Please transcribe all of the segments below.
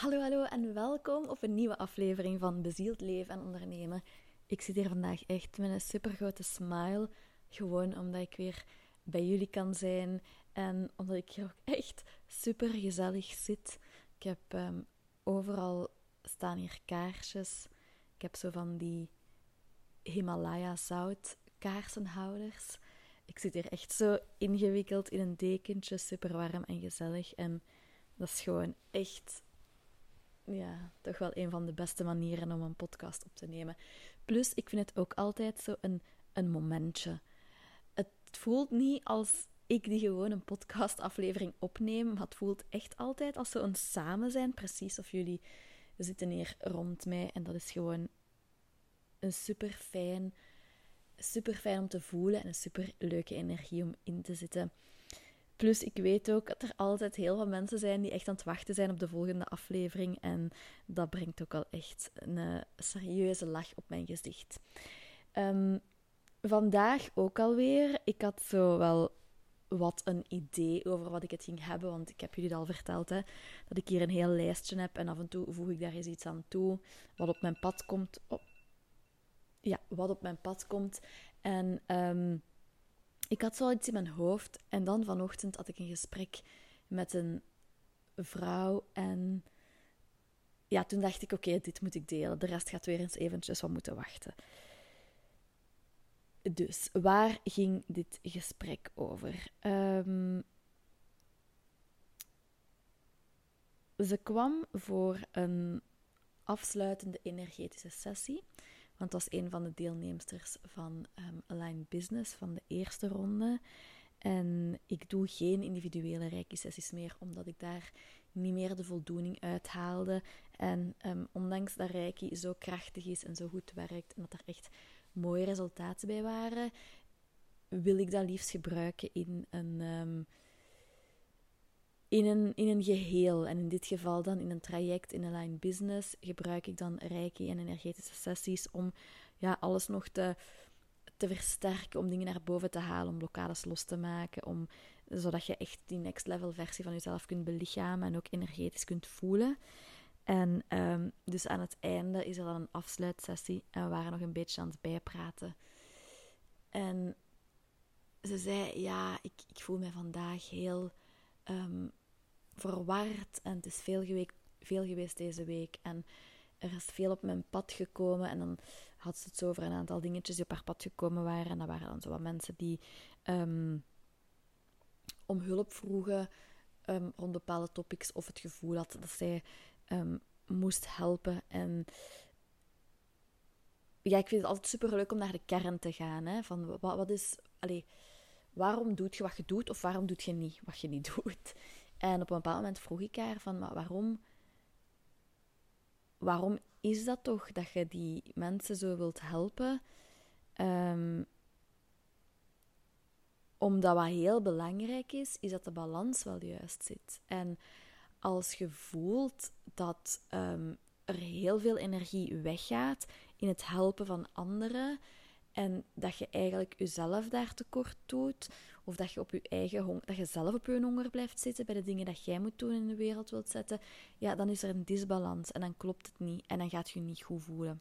Hallo, hallo en welkom op een nieuwe aflevering van Bezield Leven en Ondernemen. Ik zit hier vandaag echt met een super grote smile. Gewoon omdat ik weer bij jullie kan zijn en omdat ik hier ook echt super gezellig zit. Ik heb um, overal staan hier kaarsjes. Ik heb zo van die Himalaya zout kaarsenhouders. Ik zit hier echt zo ingewikkeld in een dekentje, super warm en gezellig. En dat is gewoon echt ja, toch wel een van de beste manieren om een podcast op te nemen. Plus, ik vind het ook altijd zo een, een momentje. Het voelt niet als ik die gewoon een podcastaflevering opneem, maar het voelt echt altijd als een samen zijn. Precies of jullie zitten hier rond mij en dat is gewoon een super fijn, super fijn om te voelen en een super leuke energie om in te zitten. Plus, ik weet ook dat er altijd heel veel mensen zijn die echt aan het wachten zijn op de volgende aflevering. En dat brengt ook al echt een uh, serieuze lach op mijn gezicht. Um, vandaag ook alweer. Ik had zo wel wat een idee over wat ik het ging hebben. Want ik heb jullie al verteld hè, dat ik hier een heel lijstje heb. En af en toe voeg ik daar eens iets aan toe. Wat op mijn pad komt. Oh. Ja, wat op mijn pad komt. En um, ik had zoiets in mijn hoofd en dan vanochtend had ik een gesprek met een vrouw en ja, toen dacht ik, oké, dit moet ik delen. De rest gaat weer eens eventjes wat moeten wachten. Dus, waar ging dit gesprek over? Um, ze kwam voor een afsluitende energetische sessie. Want dat was een van de deelnemsters van um, Align Business van de eerste ronde. En ik doe geen individuele reiki-sessies meer, omdat ik daar niet meer de voldoening uit haalde. En um, ondanks dat reiki zo krachtig is en zo goed werkt en dat er echt mooie resultaten bij waren, wil ik dat liefst gebruiken in een um, in een, in een geheel. En in dit geval dan in een traject in Align Business gebruik ik dan reiki en energetische sessies om ja, alles nog te, te versterken, om dingen naar boven te halen, om blokkades los te maken, om, zodat je echt die next level versie van jezelf kunt belichamen en ook energetisch kunt voelen. En um, dus aan het einde is er dan een afsluitsessie en we waren nog een beetje aan het bijpraten. En ze zei, ja, ik, ik voel me vandaag heel um, verward en het is veel, geweest, veel geweest deze week. En er is veel op mijn pad gekomen. En dan had ze het zo over een aantal dingetjes die op haar pad gekomen waren. En dat waren dan zo wat mensen die um, om hulp vroegen um, rond bepaalde topics. Of het gevoel had dat zij um, moest helpen. En ja, ik vind het altijd super leuk om naar de kern te gaan. Hè? Van wat, wat is. Allee, waarom doet je wat je doet of waarom doet je niet wat je niet doet? En op een bepaald moment vroeg ik haar van, maar waarom, waarom is dat toch dat je die mensen zo wilt helpen? Um, omdat wat heel belangrijk is, is dat de balans wel juist zit. En als je voelt dat um, er heel veel energie weggaat in het helpen van anderen en dat je eigenlijk jezelf daar tekort doet, of dat je op je eigen honger, dat je zelf op je honger blijft zitten bij de dingen dat jij moet doen in de wereld wilt zetten, ja, dan is er een disbalans en dan klopt het niet en dan gaat je je niet goed voelen.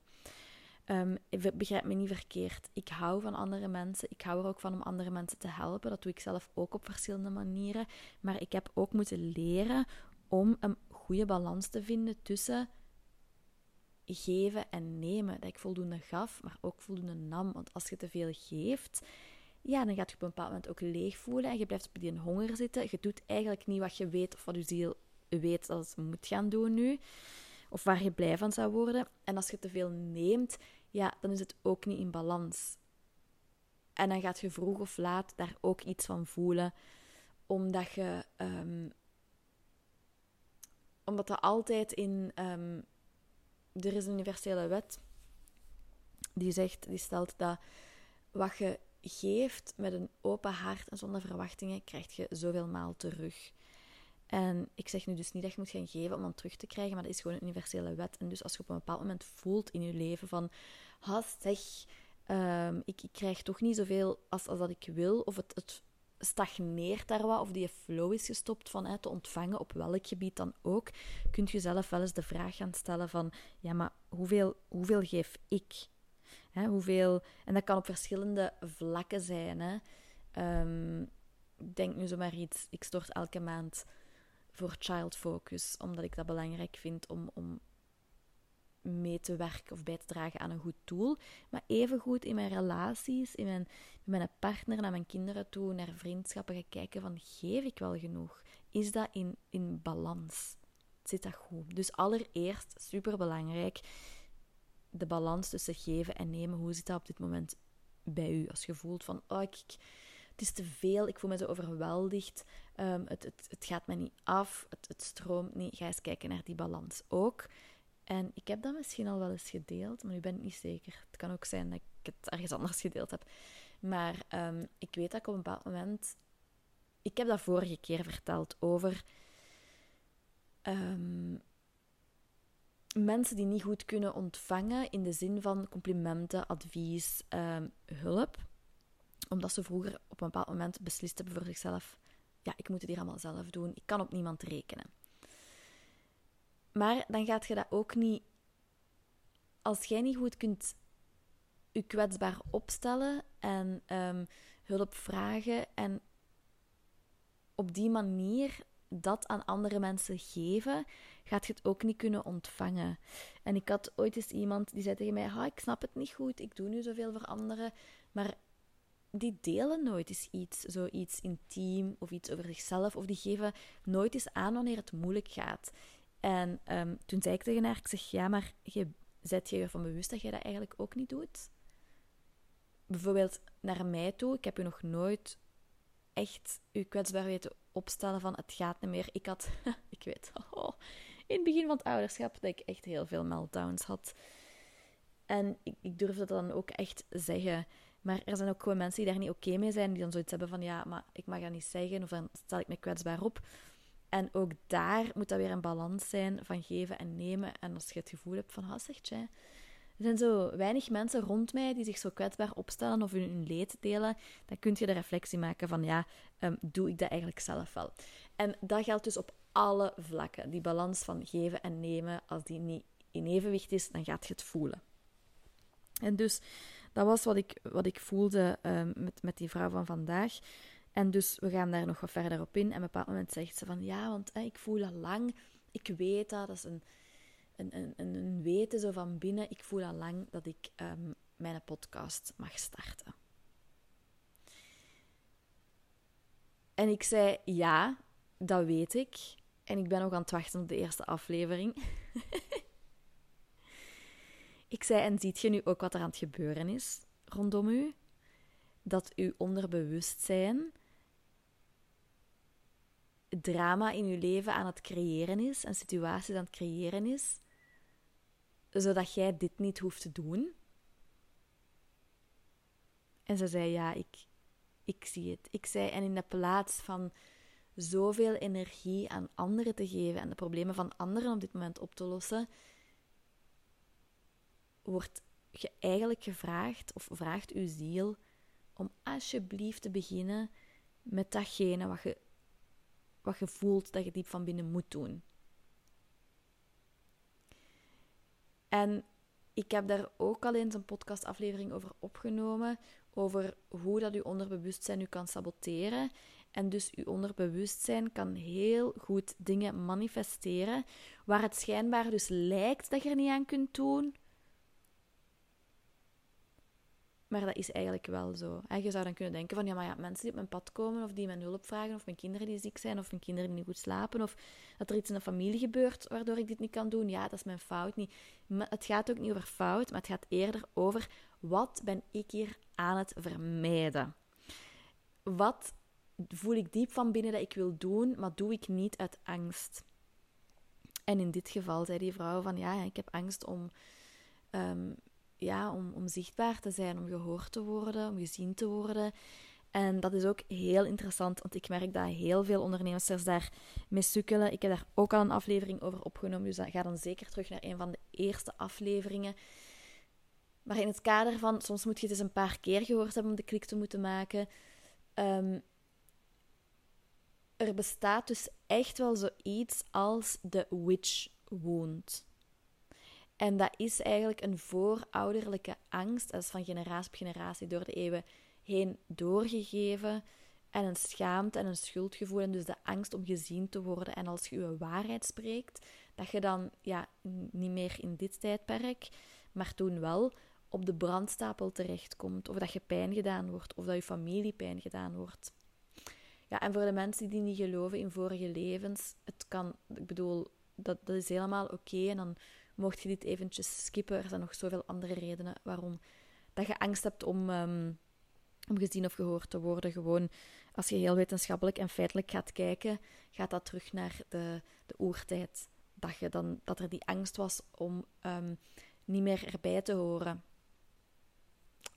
Um, begrijp me niet verkeerd. Ik hou van andere mensen. Ik hou er ook van om andere mensen te helpen. Dat doe ik zelf ook op verschillende manieren. Maar ik heb ook moeten leren om een goede balans te vinden tussen geven en nemen. Dat ik voldoende gaf, maar ook voldoende nam. Want als je te veel geeft, ja, dan gaat je op een bepaald moment ook leeg voelen en je blijft op die honger zitten. Je doet eigenlijk niet wat je weet of wat je ziel weet dat het moet gaan doen nu. Of waar je blij van zou worden. En als je te veel neemt, ja, dan is het ook niet in balans. En dan gaat je vroeg of laat daar ook iets van voelen. Omdat je... Um, omdat er altijd in... Um, er is een universele wet die zegt, die stelt dat wat je geeft met een open hart en zonder verwachtingen, krijg je zoveel maal terug. En ik zeg nu dus niet dat je moet gaan geven om dan terug te krijgen, maar dat is gewoon een universele wet. En dus als je op een bepaald moment voelt in je leven van, ha zeg, um, ik, ik, krijg toch niet zoveel als, als dat ik wil, of het, het, stagneert daar wat of die flow is gestopt van hè, te ontvangen op welk gebied dan ook, kunt je zelf wel eens de vraag gaan stellen van ja, maar hoeveel, hoeveel geef ik? Hè, hoeveel, en dat kan op verschillende vlakken zijn. Hè. Ik denk nu zomaar iets, ik stort elke maand voor Child Focus, omdat ik dat belangrijk vind om, om mee te werken of bij te dragen aan een goed doel. Maar evengoed in mijn relaties, in mijn, met mijn partner, naar mijn kinderen toe, naar vriendschappen gaan kijken van geef ik wel genoeg? Is dat in, in balans? Zit dat goed? Dus allereerst, super belangrijk, de balans tussen geven en nemen. Hoe zit dat op dit moment bij u? Als je voelt van, oh, ik, het is te veel, ik voel me zo overweldigd, um, het, het, het gaat me niet af, het, het stroomt niet. Ga eens kijken naar die balans ook. En ik heb dat misschien al wel eens gedeeld, maar nu ben ik niet zeker. Het kan ook zijn dat ik het ergens anders gedeeld heb. Maar um, ik weet dat ik op een bepaald moment. Ik heb dat vorige keer verteld over. Um, mensen die niet goed kunnen ontvangen in de zin van complimenten, advies, um, hulp. Omdat ze vroeger op een bepaald moment beslist hebben voor zichzelf: ja, ik moet het hier allemaal zelf doen, ik kan op niemand rekenen. Maar dan gaat je dat ook niet. Als jij niet goed kunt je kwetsbaar opstellen en um, hulp vragen en op die manier dat aan andere mensen geven, gaat je het ook niet kunnen ontvangen. En ik had ooit eens iemand die zei tegen mij: Ik snap het niet goed, ik doe nu zoveel voor anderen, maar die delen nooit eens iets, zoiets intiem of iets over zichzelf, of die geven nooit eens aan wanneer het moeilijk gaat. En um, toen zei ik tegen haar, ik zeg, ja, maar je zet je ervan bewust dat je dat eigenlijk ook niet doet? Bijvoorbeeld naar mij toe, ik heb je nog nooit echt je kwetsbaar weten opstellen van het gaat niet meer. Ik had, ik weet, in het begin van het ouderschap dat ik echt heel veel meltdowns had. En ik, ik durfde dat dan ook echt zeggen. Maar er zijn ook gewoon mensen die daar niet oké mee zijn, die dan zoiets hebben van ja, maar ik mag dat niet zeggen of dan stel ik me kwetsbaar op. En ook daar moet dat weer een balans zijn van geven en nemen. En als je het gevoel hebt van, ah, zegt jij, er zijn zo weinig mensen rond mij die zich zo kwetsbaar opstellen of hun, leed delen, dan kun je de reflectie maken van, ja, um, doe ik dat eigenlijk zelf wel? En dat geldt dus op alle vlakken. Die balans van geven en nemen, als die niet in evenwicht is, dan gaat je het voelen. En dus, dat was wat ik, wat ik voelde um, met, met die vrouw van vandaag. En dus we gaan daar nog wat verder op in. En op een bepaald moment zegt ze van ja, want ik voel al lang, ik weet dat, dat is een, een, een, een weten zo van binnen. Ik voel al lang dat ik um, mijn podcast mag starten. En ik zei ja, dat weet ik. En ik ben nog aan het wachten op de eerste aflevering. ik zei, en ziet je nu ook wat er aan het gebeuren is rondom u? Dat uw onderbewustzijn drama in je leven aan het creëren is, en situaties aan het creëren is, zodat jij dit niet hoeft te doen. En ze zei: Ja, ik, ik zie het. Ik zei: En in de plaats van zoveel energie aan anderen te geven en de problemen van anderen op dit moment op te lossen, wordt je eigenlijk gevraagd, of vraagt uw ziel, om alsjeblieft te beginnen met datgene wat je wat je voelt dat je diep van binnen moet doen. En ik heb daar ook al eens een podcastaflevering over opgenomen, over hoe dat je onderbewustzijn u kan saboteren. En dus uw onderbewustzijn kan heel goed dingen manifesteren, waar het schijnbaar dus lijkt dat je er niet aan kunt doen, Maar dat is eigenlijk wel zo. En je zou dan kunnen denken van, ja, maar ja, mensen die op mijn pad komen, of die mijn hulp vragen, of mijn kinderen die ziek zijn, of mijn kinderen die niet goed slapen, of dat er iets in de familie gebeurt waardoor ik dit niet kan doen, ja, dat is mijn fout niet. Maar het gaat ook niet over fout, maar het gaat eerder over, wat ben ik hier aan het vermijden? Wat voel ik diep van binnen dat ik wil doen, maar doe ik niet uit angst? En in dit geval zei die vrouw van, ja, ik heb angst om... Um, ja, om, om zichtbaar te zijn, om gehoord te worden, om gezien te worden. En dat is ook heel interessant, want ik merk dat heel veel ondernemers daar mee sukkelen. Ik heb daar ook al een aflevering over opgenomen, dus ga dan zeker terug naar een van de eerste afleveringen. Maar in het kader van, soms moet je het eens een paar keer gehoord hebben om de klik te moeten maken. Ehm, er bestaat dus echt wel zoiets als de witch wound. En dat is eigenlijk een voorouderlijke angst. Dat is van generatie op generatie door de eeuwen heen doorgegeven. En een schaamte en een schuldgevoel. En dus de angst om gezien te worden. En als je je waarheid spreekt, dat je dan ja, niet meer in dit tijdperk, maar toen wel op de brandstapel terechtkomt. Of dat je pijn gedaan wordt. Of dat je familie pijn gedaan wordt. Ja, en voor de mensen die niet geloven in vorige levens, het kan, ik bedoel, dat, dat is helemaal oké. En dan mocht je dit eventjes skippen. Er zijn nog zoveel andere redenen waarom dat je angst hebt om, um, om gezien of gehoord te worden. Gewoon, als je heel wetenschappelijk en feitelijk gaat kijken, gaat dat terug naar de, de oertijd. Dat, je dan, dat er die angst was om um, niet meer erbij te horen.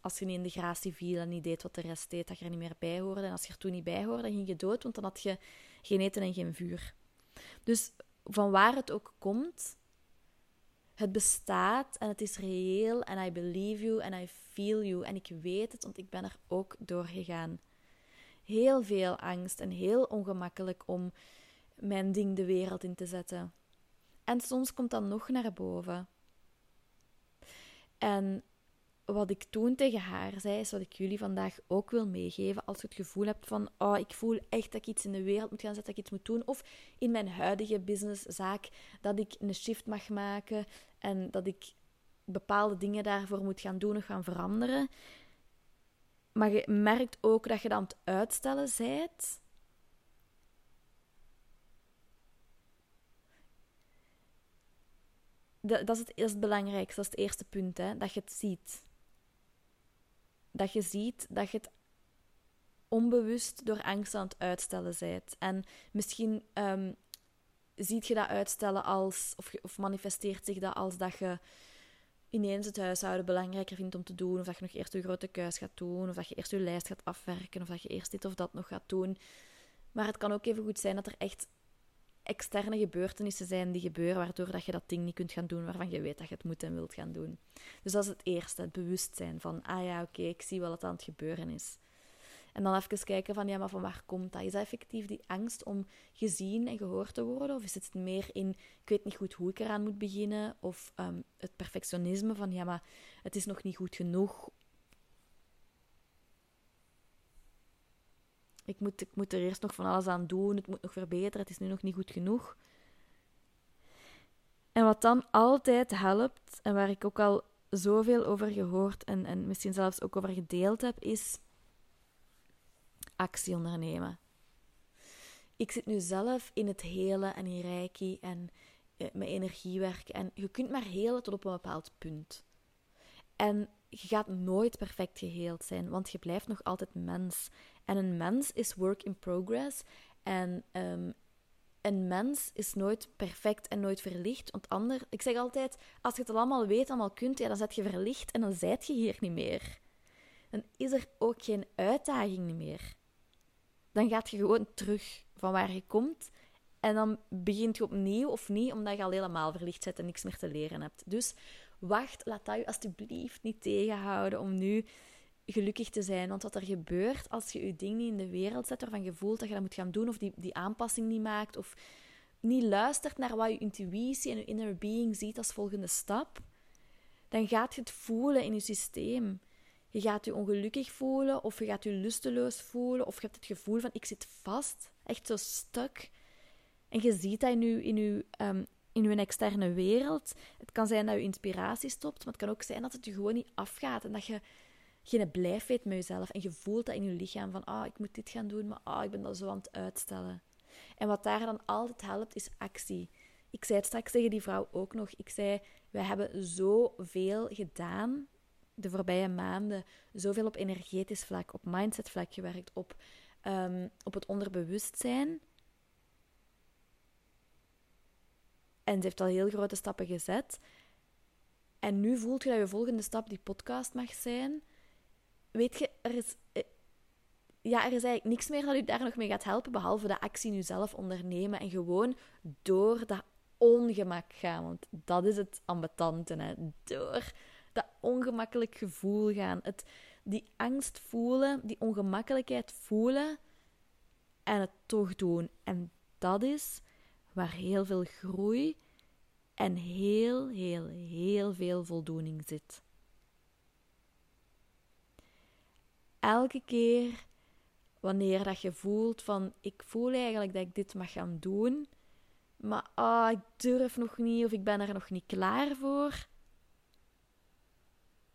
Als je niet in de gratie viel en niet deed wat de rest deed, dat je er niet meer bij hoorde. En als je er toen niet bij hoorde, dan ging je dood, want dan had je geen eten en geen vuur. Dus van waar het ook komt, het bestaat en het is reëel en I believe you en I feel you en ik weet het, want ik ben er ook doorgegaan. Heel veel angst en heel ongemakkelijk om mijn ding de wereld in te zetten. En soms komt dat nog naar boven. En wat ik toen tegen haar zei, is wat ik jullie vandaag ook wil meegeven. Als je het gevoel hebt van, oh, ik voel echt dat ik iets in de wereld moet gaan zetten, dat ik iets moet doen. Of in mijn huidige businesszaak, dat ik een shift mag maken en dat ik bepaalde dingen daarvoor moet gaan doen of gaan veranderen. Maar je merkt ook dat je dat aan het uitstellen bent. Dat, is, het, dat is het belangrijkste, dat is het eerste punt, hè, dat je het ziet dat je ziet dat je het onbewust door angst aan het uitstellen bent. En misschien um, ziet je dat uitstellen als, of, of manifesteert zich dat als dat je ineens het huishouden belangrijker vindt om te doen, of dat je nog eerst je grote kuis gaat doen, of dat je eerst je lijst gaat afwerken, of dat je eerst dit of dat nog gaat doen. Maar het kan ook even goed zijn dat er echt externe gebeurtenissen zijn die gebeuren, waardoor dat je dat ding niet kunt gaan doen waarvan je weet dat je het moet en wilt gaan doen. Dus dat is het eerste, het bewustzijn van, ah ja, oké, ik zie wel wat aan het gebeuren is. En dan even kijken van, ja, maar van waar komt dat? Is dat effectief die angst om gezien en gehoord te worden? Of is het meer in, ik weet niet goed hoe ik eraan moet beginnen? Of ehm, het perfectionisme van, ja, maar het is nog niet goed genoeg Ik moet, ik moet er eerst nog van alles aan doen. Het moet nog verbeteren. Het is nu nog niet goed genoeg. En wat dan altijd helpt, en waar ik ook al zoveel over gehoord en, en misschien zelfs ook over gedeeld heb, is actie ondernemen. Ik zit nu zelf in het hele en in reiki en eh, met energiewerk. En je kunt maar helen tot op een bepaald punt. En je gaat nooit perfect geheeld zijn, want je blijft nog altijd mens. En een mens is work in progress. En um, een mens is nooit perfect en nooit verlicht. Want ander, ik zeg altijd, als je het allemaal weet, allemaal kunt, ja, dan zet je verlicht en dan zijt je hier niet meer. Dan is er ook geen uitdaging meer. Dan gaat je gewoon terug van waar je komt. En dan begint je opnieuw of niet, omdat je al helemaal verlicht zit en niks meer te leren hebt. Dus wacht, laat dat je alsjeblieft niet tegenhouden om nu gelukkig te zijn. Want wat er gebeurt als je je ding niet in de wereld zet waarvan je voelt dat je dat moet gaan doen, of die, die aanpassing niet maakt, of niet luistert naar wat je intuïtie en je inner being ziet als volgende stap, dan gaat je het voelen in je systeem. Je gaat je ongelukkig voelen, of je gaat je lusteloos voelen, of je hebt het gevoel van ik zit vast, echt zo stuck. En je ziet dat in je, in je, um, in je externe wereld. Het kan zijn dat je inspiratie stopt, maar het kan ook zijn dat het je gewoon niet afgaat en dat je geen blijf weet met jezelf. En je voelt dat in je lichaam van, ah, ik moet dit gaan doen, maar ah, ik ben dat zo aan het uitstellen. En wat daar dan altijd helpt, is actie. Ik zei het straks tegen die vrouw ook nog. Ik zei, wij hebben zoveel gedaan de voorbije maanden. Zoveel op energetisch vlak, op mindset vlak gewerkt, op, um, op het onderbewustzijn. En ze heeft al heel grote stappen gezet. En nu voelt je dat je volgende stap die podcast mag zijn weet je, er is, eh, ja, er is eigenlijk niks meer dat u daar nog mee gaat helpen, behalve de actie nu zelf ondernemen en gewoon door dat ongemak gaan. Want dat is het ambetante, hè. door dat ongemakkelijk gevoel gaan. Het, die angst voelen, die ongemakkelijkheid voelen, en het toch doen. En dat is waar heel veel groei en heel, heel, heel veel voldoening zit. Elke keer wanneer dat je voelt van ik voel eigenlijk dat ik dit mag gaan doen, maar ah, ik durf nog niet of ik ben er nog niet klaar voor.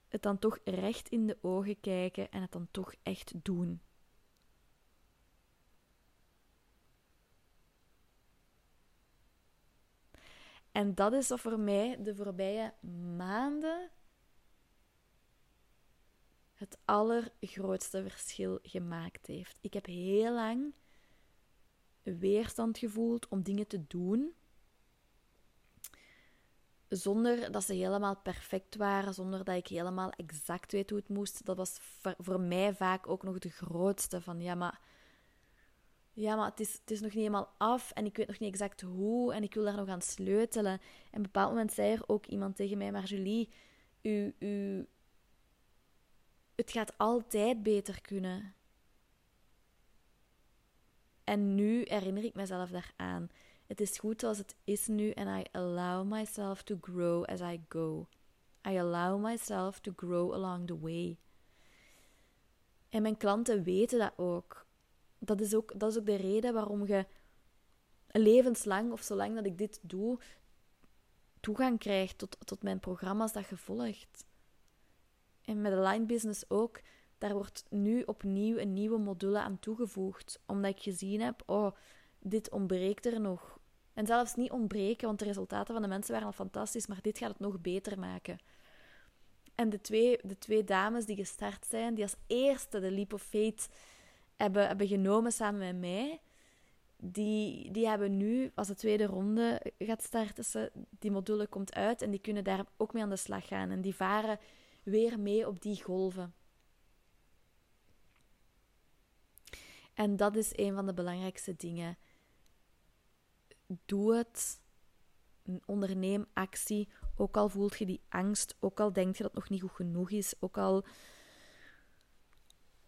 Het dan toch recht in de ogen kijken en het dan toch echt doen. En dat is wat voor mij de voorbije maanden het allergrootste verschil gemaakt heeft. Ik heb heel lang weerstand gevoeld om dingen te doen. Zonder dat ze helemaal perfect waren, zonder dat ik helemaal exact weet hoe het moest. Dat was voor mij vaak ook nog de grootste van ja, maar ja, maar het is, het is nog niet helemaal af en ik weet nog niet exact hoe en ik wil daar nog aan sleutelen. En op een bepaald moment zei er ook iemand tegen mij, maar Julie, u, u, het gaat altijd beter kunnen. En nu herinner ik mezelf daaraan. Het is goed zoals het is nu en I allow myself to grow as I go. I allow myself to grow along the way. En mijn klanten weten dat ook dat is ook, dat is ook de reden waarom je levenslang, of zolang dat ik dit doe, toegang krijgt tot, tot mijn programma's dat je volgt. En met de line business ook, daar wordt nu opnieuw een nieuwe module aan toegevoegd. Omdat ik gezien heb, oh, dit ontbreekt er nog. En zelfs niet ontbreken, want de resultaten van de mensen waren al fantastisch, maar dit gaat het nog beter maken. En de twee, de twee dames die gestart zijn, die als eerste de Leap of Faith hebben, hebben genomen samen met mij, die, die hebben nu, als de tweede ronde gaat starten, die module komt uit en die kunnen daar ook mee aan de slag gaan. En die varen weer mee op die golven. En dat is een van de belangrijkste dingen. Doe het. Onderneem actie. Ook al voelt je die angst, ook al denk je dat het nog niet goed genoeg is, ook al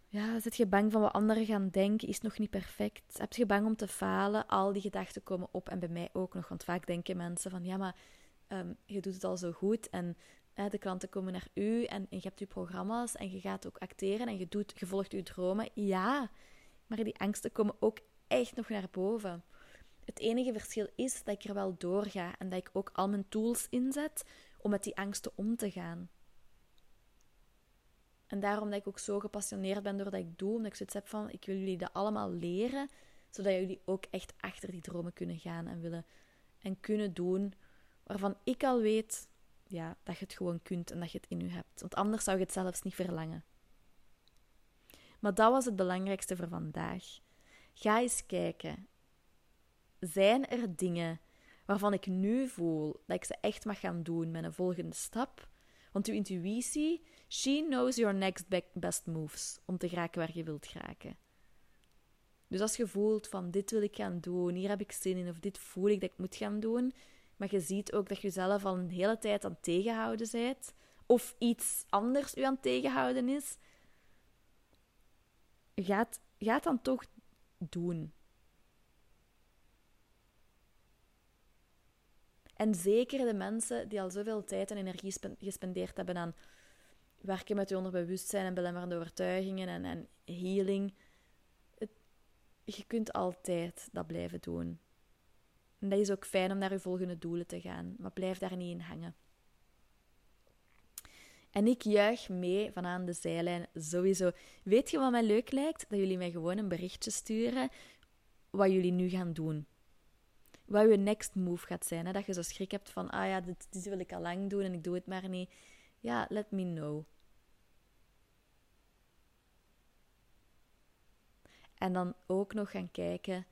ja, zit je bang van wat anderen gaan denken? Is nog niet perfect? Heb je bang om te falen? Al die gedachten komen op en bij mij ook nog. Want vaak denken mensen van ja, maar um, je doet het al zo goed en de klanten komen naar u en, en, je hebt je programma's en je gaat ook acteren en je, doet, je volgt je dromen. Ja, maar die angsten komen ook echt nog naar boven. Het enige verschil is dat ik er wel doorga en dat ik ook al mijn tools inzet om met die angsten om te gaan. En daarom dat ik ook zo gepassioneerd ben door dat ik doe. Omdat ik zoiets heb van, ik wil jullie dat allemaal leren. Zodat jullie ook echt achter die dromen kunnen gaan en willen en kunnen doen. Waarvan ik al weet ja, dat je het gewoon kunt en dat je het in je hebt. Want anders zou je het zelfs niet verlangen. Maar dat was het belangrijkste voor vandaag. Ga eens kijken. Zijn er dingen waarvan ik nu voel dat ik ze echt mag gaan doen met een volgende stap? Want uw intuïtie, she knows your next best moves om te geraken waar je wilt geraken. Dus als je voelt van dit wil ik gaan doen, hier heb ik zin in, of dit voel ik dat ik moet gaan doen, maar je ziet ook dat je jezelf al een hele tijd aan het tegenhouden bent, of iets anders u aan het tegenhouden is, gaat, gaat dan toch doen. En zeker de mensen die al zoveel tijd en energie gespendeerd hebben aan werken met je onderbewustzijn en belemmerende overtuigingen en, en healing. Het, je kunt altijd dat blijven doen. En dat is ook fijn om naar je volgende doelen te gaan, maar blijf daar niet in hangen. En ik juich mee van aan de zijlijn, sowieso. Weet je wat mij leuk lijkt? Dat jullie mij gewoon een berichtje sturen wat jullie nu gaan doen wat je next move gaat zijn. Hè? Dat je zo schrik hebt van, ah ja, dit, dit wil ik al lang doen en ik doe het maar niet. Ja, let me know. En dan ook nog gaan kijken,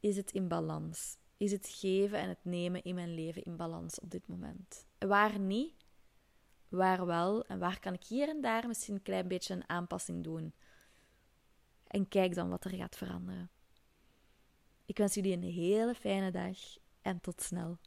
is het in balans? Is het geven en het nemen in mijn leven in balans op dit moment? Waar niet? Waar wel? En waar kan ik hier en daar misschien een klein beetje een aanpassing doen? En kijk dan wat er gaat veranderen. Ik wens jullie een hele fijne dag en tot snel.